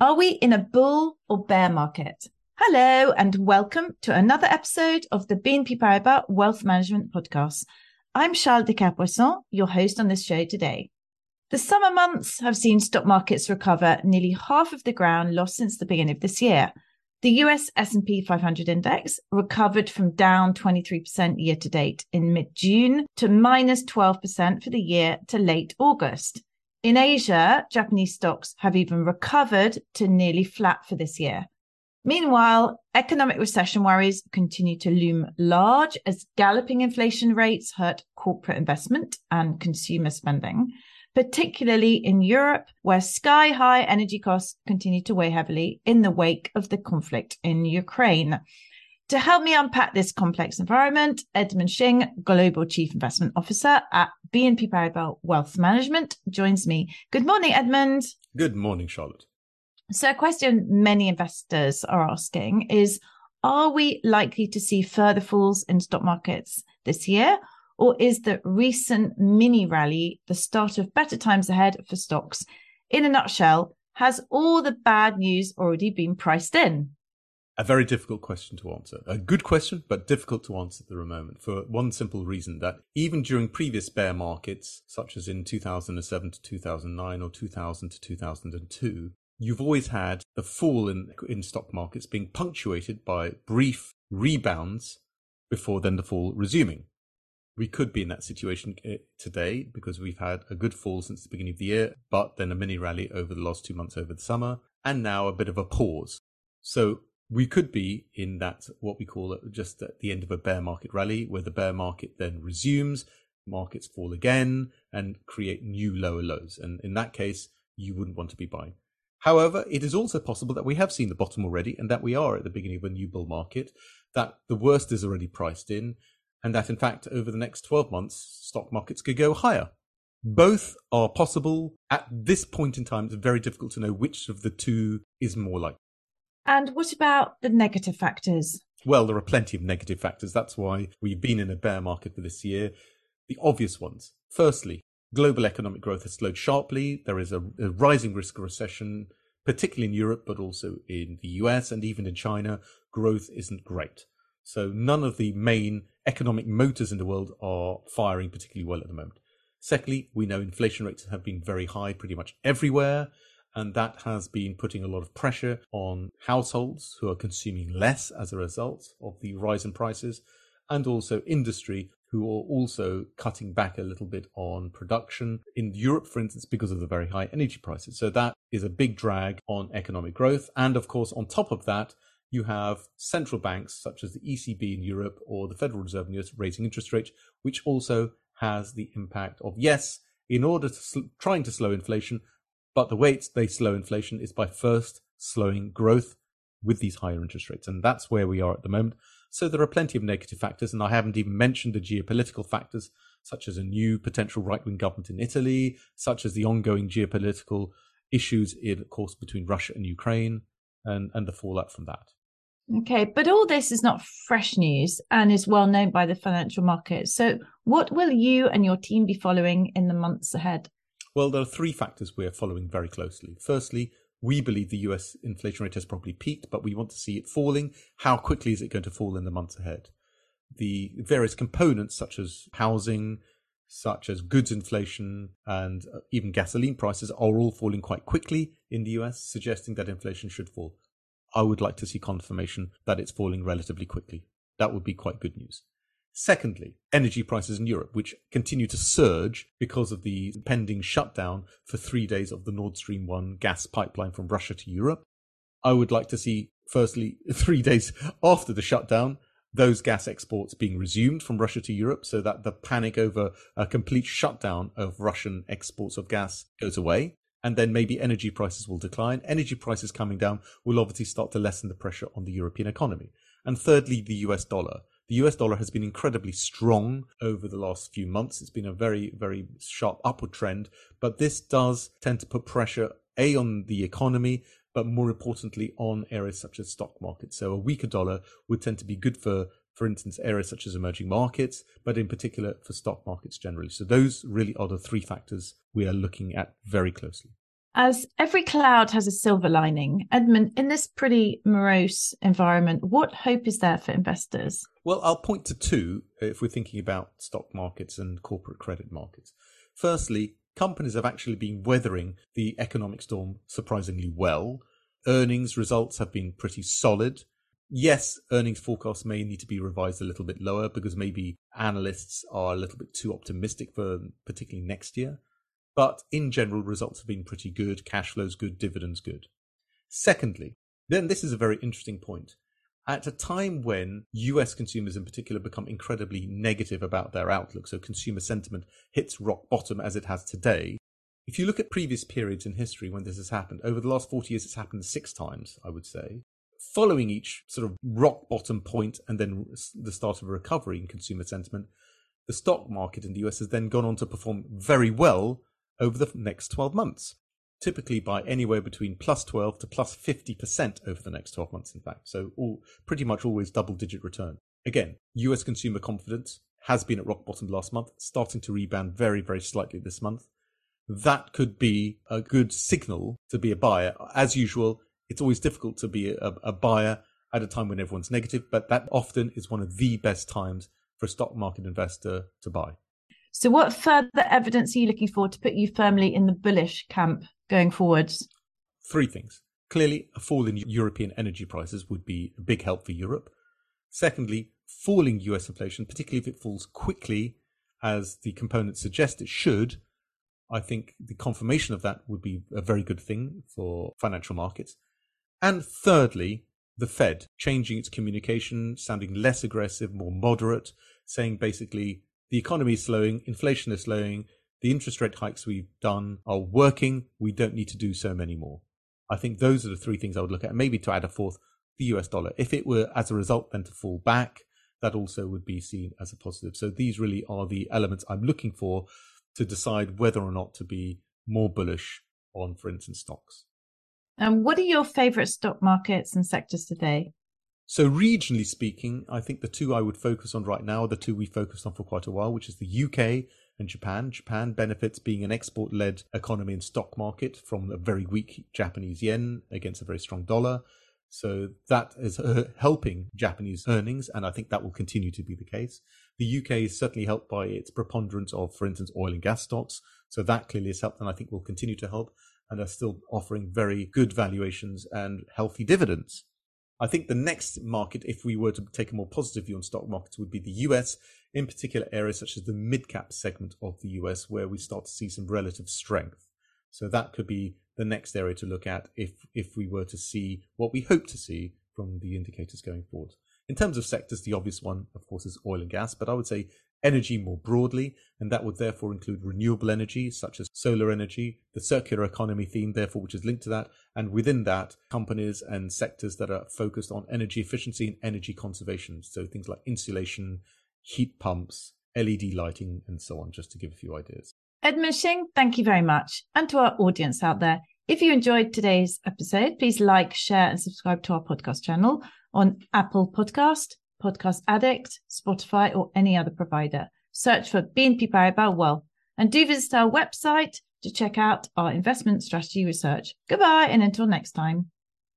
Are we in a bull or bear market? Hello, and welcome to another episode of the BNP Paribas Wealth Management Podcast. I'm Charles de Kerpoisson, your host on this show today. The summer months have seen stock markets recover nearly half of the ground lost since the beginning of this year. The US S&P 500 index recovered from down 23% year to date in mid-June to minus 12% for the year to late August. In Asia, Japanese stocks have even recovered to nearly flat for this year. Meanwhile, economic recession worries continue to loom large as galloping inflation rates hurt corporate investment and consumer spending particularly in Europe, where sky high energy costs continue to weigh heavily in the wake of the conflict in Ukraine. To help me unpack this complex environment, Edmund Shing, Global Chief Investment Officer at BNP Paribas Wealth Management, joins me. Good morning, Edmund. Good morning, Charlotte. So, a question many investors are asking is Are we likely to see further falls in stock markets this year? Or is the recent mini rally the start of better times ahead for stocks? In a nutshell, has all the bad news already been priced in? A very difficult question to answer. A good question, but difficult to answer at the moment for one simple reason that even during previous bear markets, such as in 2007 to 2009 or 2000 to 2002, you've always had the fall in, in stock markets being punctuated by brief rebounds before then the fall resuming we could be in that situation eh, today because we've had a good fall since the beginning of the year, but then a mini rally over the last two months over the summer, and now a bit of a pause. So we could be in that what we call just at the end of a bear market rally, where the bear market then resumes, markets fall again, and create new lower lows. And in that case, you wouldn't want to be buying. However, it is also possible that we have seen the bottom already and that we are at the beginning of a new bull market, that the worst is already priced in, and that in fact over the next 12 months stock markets could go higher. Both are possible. At this point in time, it's very difficult to know which of the two is more likely. And what about the negative factors? Well, there are plenty of negative factors. That's why we've been in a bear market for this year. The obvious ones. Firstly, global economic growth has slowed sharply. There is a, a rising risk of recession, particularly in Europe, but also in the US and even in China. Growth isn't great. So none of the main economic motors in the world are firing particularly well at the moment. Secondly, we know inflation rates have been very high pretty much everywhere, and that has been putting a lot of pressure on households who are consuming less as a result of the rise in prices, and also industry who are also cutting back a little bit on production in Europe, for instance, because of the very high energy prices. So that is a big drag on economic growth. And of course, on top of that, you have central banks such as the ECB in Europe or the Federal Reserve in the US raising interest rates, which also has the impact of yes, in order to sl- trying to slow inflation, but the way they slow inflation is by first slowing growth with these higher interest rates, and that's where we are at the moment. So there are plenty of negative factors, and I haven't even mentioned the geopolitical factors, such as a new potential right-wing government in Italy, such as the ongoing geopolitical issues, in, of course, between Russia and Ukraine, and, and the fallout from that. Okay, but all this is not fresh news and is well known by the financial markets. So, what will you and your team be following in the months ahead? Well, there are three factors we're following very closely. Firstly, we believe the US inflation rate has probably peaked, but we want to see it falling. How quickly is it going to fall in the months ahead? The various components, such as housing, such as goods inflation, and uh, even gasoline prices, are all falling quite quickly in the US, suggesting that inflation should fall. I would like to see confirmation that it's falling relatively quickly. That would be quite good news. Secondly, energy prices in Europe, which continue to surge because of the pending shutdown for three days of the Nord Stream 1 gas pipeline from Russia to Europe. I would like to see, firstly, three days after the shutdown, those gas exports being resumed from Russia to Europe so that the panic over a complete shutdown of Russian exports of gas goes away and then maybe energy prices will decline. Energy prices coming down will obviously start to lessen the pressure on the European economy. And thirdly, the US dollar. The US dollar has been incredibly strong over the last few months. It's been a very, very sharp upward trend, but this does tend to put pressure A on the economy, but more importantly on areas such as stock markets. So a weaker dollar would tend to be good for for instance, areas such as emerging markets, but in particular for stock markets generally. So those really are the three factors we are looking at very closely. As every cloud has a silver lining, Edmund, in this pretty morose environment, what hope is there for investors? Well, I'll point to two uh, if we're thinking about stock markets and corporate credit markets. Firstly, companies have actually been weathering the economic storm surprisingly well. Earnings results have been pretty solid. Yes, earnings forecasts may need to be revised a little bit lower because maybe analysts are a little bit too optimistic for particularly next year. But in general, results have been pretty good, cash flows good, dividends good. Secondly, then this is a very interesting point. At a time when US consumers in particular become incredibly negative about their outlook, so consumer sentiment hits rock bottom as it has today, if you look at previous periods in history when this has happened, over the last 40 years, it's happened six times, I would say. Following each sort of rock bottom point and then the start of a recovery in consumer sentiment, the stock market in the US has then gone on to perform very well over the next 12 months, typically by anywhere between plus 12 to plus 50% over the next 12 months, in fact. So, all, pretty much always double digit return. Again, US consumer confidence has been at rock bottom last month, starting to rebound very, very slightly this month. That could be a good signal to be a buyer. As usual, it's always difficult to be a, a buyer at a time when everyone's negative, but that often is one of the best times for a stock market investor to buy. So, what further evidence are you looking for to put you firmly in the bullish camp going forwards? Three things. Clearly, a fall in European energy prices would be a big help for Europe. Secondly, falling US inflation, particularly if it falls quickly, as the components suggest it should, I think the confirmation of that would be a very good thing for financial markets. And thirdly, the Fed changing its communication, sounding less aggressive, more moderate, saying basically the economy is slowing, inflation is slowing, the interest rate hikes we've done are working, we don't need to do so many more. I think those are the three things I would look at. Maybe to add a fourth, the US dollar. If it were as a result then to fall back, that also would be seen as a positive. So these really are the elements I'm looking for to decide whether or not to be more bullish on, for instance, stocks. And what are your favorite stock markets and sectors today? So, regionally speaking, I think the two I would focus on right now are the two we focused on for quite a while, which is the UK and Japan. Japan benefits being an export led economy and stock market from a very weak Japanese yen against a very strong dollar. So that is uh, helping Japanese earnings, and I think that will continue to be the case. The UK is certainly helped by its preponderance of, for instance, oil and gas stocks. So that clearly has helped, and I think will continue to help, and are still offering very good valuations and healthy dividends. I think the next market, if we were to take a more positive view on stock markets, would be the US, in particular areas such as the mid cap segment of the US, where we start to see some relative strength. So that could be the next area to look at if if we were to see what we hope to see from the indicators going forward. In terms of sectors, the obvious one, of course, is oil and gas, but I would say energy more broadly, and that would therefore include renewable energy such as solar energy, the circular economy theme, therefore, which is linked to that, and within that, companies and sectors that are focused on energy efficiency and energy conservation. So things like insulation, heat pumps, LED lighting, and so on, just to give a few ideas. Edmund Shing, thank you very much. And to our audience out there, if you enjoyed today's episode, please like, share, and subscribe to our podcast channel on Apple Podcast, Podcast Addict, Spotify, or any other provider. Search for BNP Paribas Wealth and do visit our website to check out our investment strategy research. Goodbye and until next time.